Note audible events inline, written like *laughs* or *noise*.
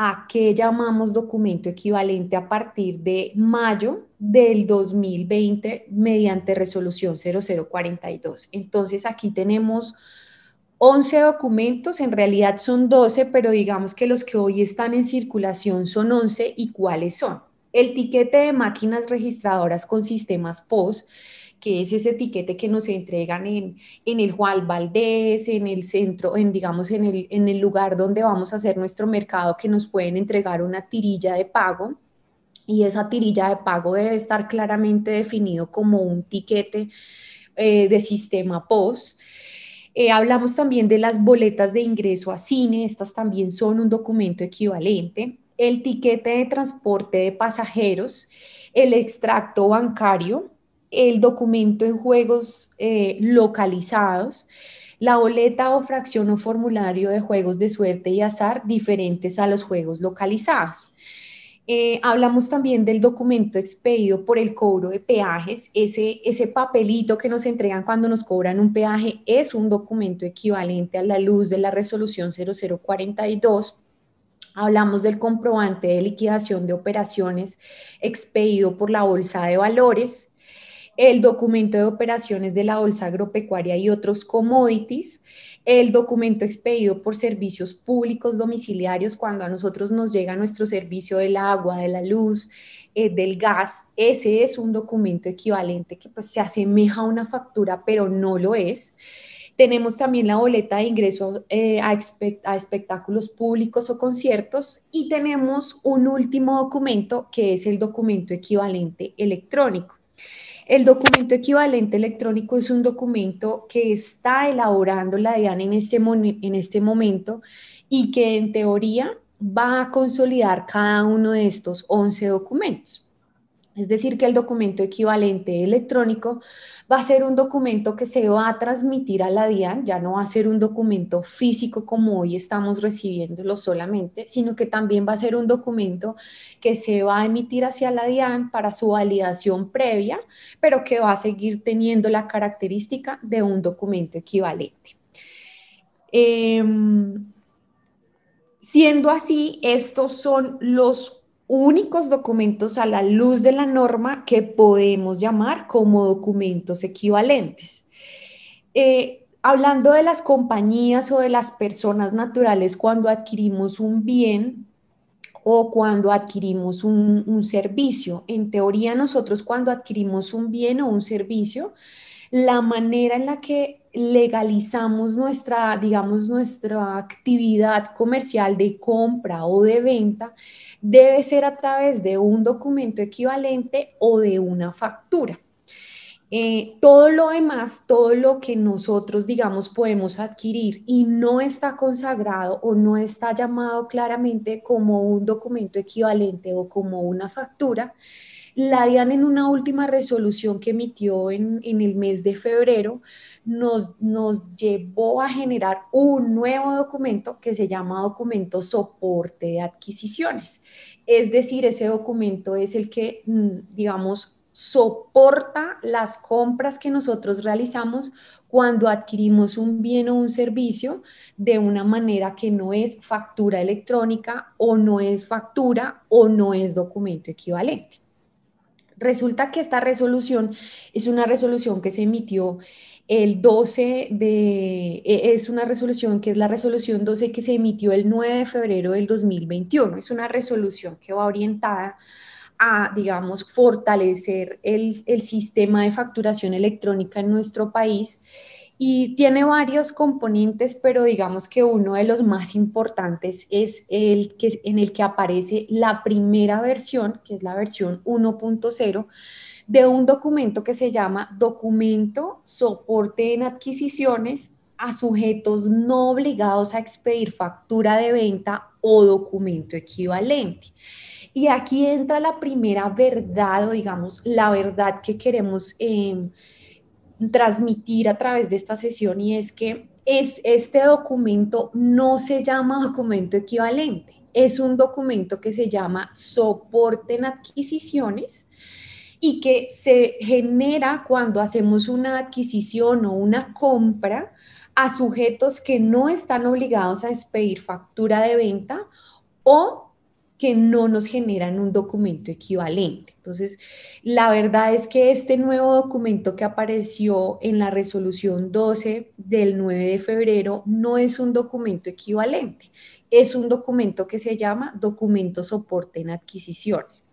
a qué llamamos documento equivalente a partir de mayo del 2020 mediante resolución 0042. Entonces aquí tenemos 11 documentos, en realidad son 12, pero digamos que los que hoy están en circulación son 11 y cuáles son. El tiquete de máquinas registradoras con sistemas POS, que es ese etiquete que nos entregan en, en el Juan Valdés, en el centro, en digamos en el, en el lugar donde vamos a hacer nuestro mercado, que nos pueden entregar una tirilla de pago y esa tirilla de pago debe estar claramente definido como un tiquete eh, de sistema POS. Eh, hablamos también de las boletas de ingreso a cine, estas también son un documento equivalente. El tiquete de transporte de pasajeros, el extracto bancario, el documento en juegos eh, localizados, la boleta o fracción o formulario de juegos de suerte y azar diferentes a los juegos localizados. Eh, hablamos también del documento expedido por el cobro de peajes. Ese, ese papelito que nos entregan cuando nos cobran un peaje es un documento equivalente a la luz de la resolución 0042. Hablamos del comprobante de liquidación de operaciones expedido por la Bolsa de Valores el documento de operaciones de la Bolsa Agropecuaria y otros commodities, el documento expedido por servicios públicos domiciliarios cuando a nosotros nos llega nuestro servicio del agua, de la luz, eh, del gas, ese es un documento equivalente que pues se asemeja a una factura, pero no lo es. Tenemos también la boleta de ingreso eh, a, a espectáculos públicos o conciertos y tenemos un último documento que es el documento equivalente electrónico. El documento equivalente electrónico es un documento que está elaborando la DIAN en este, en este momento y que en teoría va a consolidar cada uno de estos 11 documentos. Es decir, que el documento equivalente electrónico va a ser un documento que se va a transmitir a la DIAN, ya no va a ser un documento físico como hoy estamos recibiéndolo solamente, sino que también va a ser un documento que se va a emitir hacia la DIAN para su validación previa, pero que va a seguir teniendo la característica de un documento equivalente. Em, siendo así, estos son los únicos documentos a la luz de la norma que podemos llamar como documentos equivalentes. Eh, hablando de las compañías o de las personas naturales cuando adquirimos un bien o cuando adquirimos un, un servicio, en teoría nosotros cuando adquirimos un bien o un servicio, la manera en la que legalizamos nuestra, digamos, nuestra actividad comercial de compra o de venta debe ser a través de un documento equivalente o de una factura. Eh, todo lo demás, todo lo que nosotros, digamos, podemos adquirir y no está consagrado o no está llamado claramente como un documento equivalente o como una factura, la DIAN en una última resolución que emitió en, el mes de febrero nos, nos llevó a generar un nuevo documento que se llama documento soporte de adquisiciones. Es decir, ese documento es el que, mm, digamos, soporta las compras que nosotros realizamos cuando adquirimos un bien o un servicio de una manera que no es factura electrónica o no es factura o no es documento equivalente. Resulta que esta resolución es una resolución que se emitió el 12 de, e, es una resolución que es la resolución 12 que se emitió el 9 de febrero del 2021. Es una resolución que va orientada a, digamos, fortalecer el, el sistema de facturación electrónica en nuestro país y tiene varios componentes, pero digamos que uno de los más importantes es el que en el que aparece la primera versión, que es la versión 1.0 de un documento que se llama Documento Soporte en Adquisiciones a sujetos no obligados a expedir factura de venta o documento equivalente. Y aquí entra la primera verdad o digamos la verdad que queremos eh, transmitir a través de esta sesión y es que es, este documento no se llama *laughs* documento equivalente, es un documento que se llama soporte en adquisiciones y que se genera cuando hacemos una adquisición o una compra a sujetos que no están obligados a expedir factura de venta o que no nos generan un documento equivalente. Entonces, la verdad es que este nuevo documento que apareció en la resolución 12 del 9 de febrero no es un documento equivalente, es un documento que se llama documento soporte en adquisiciones.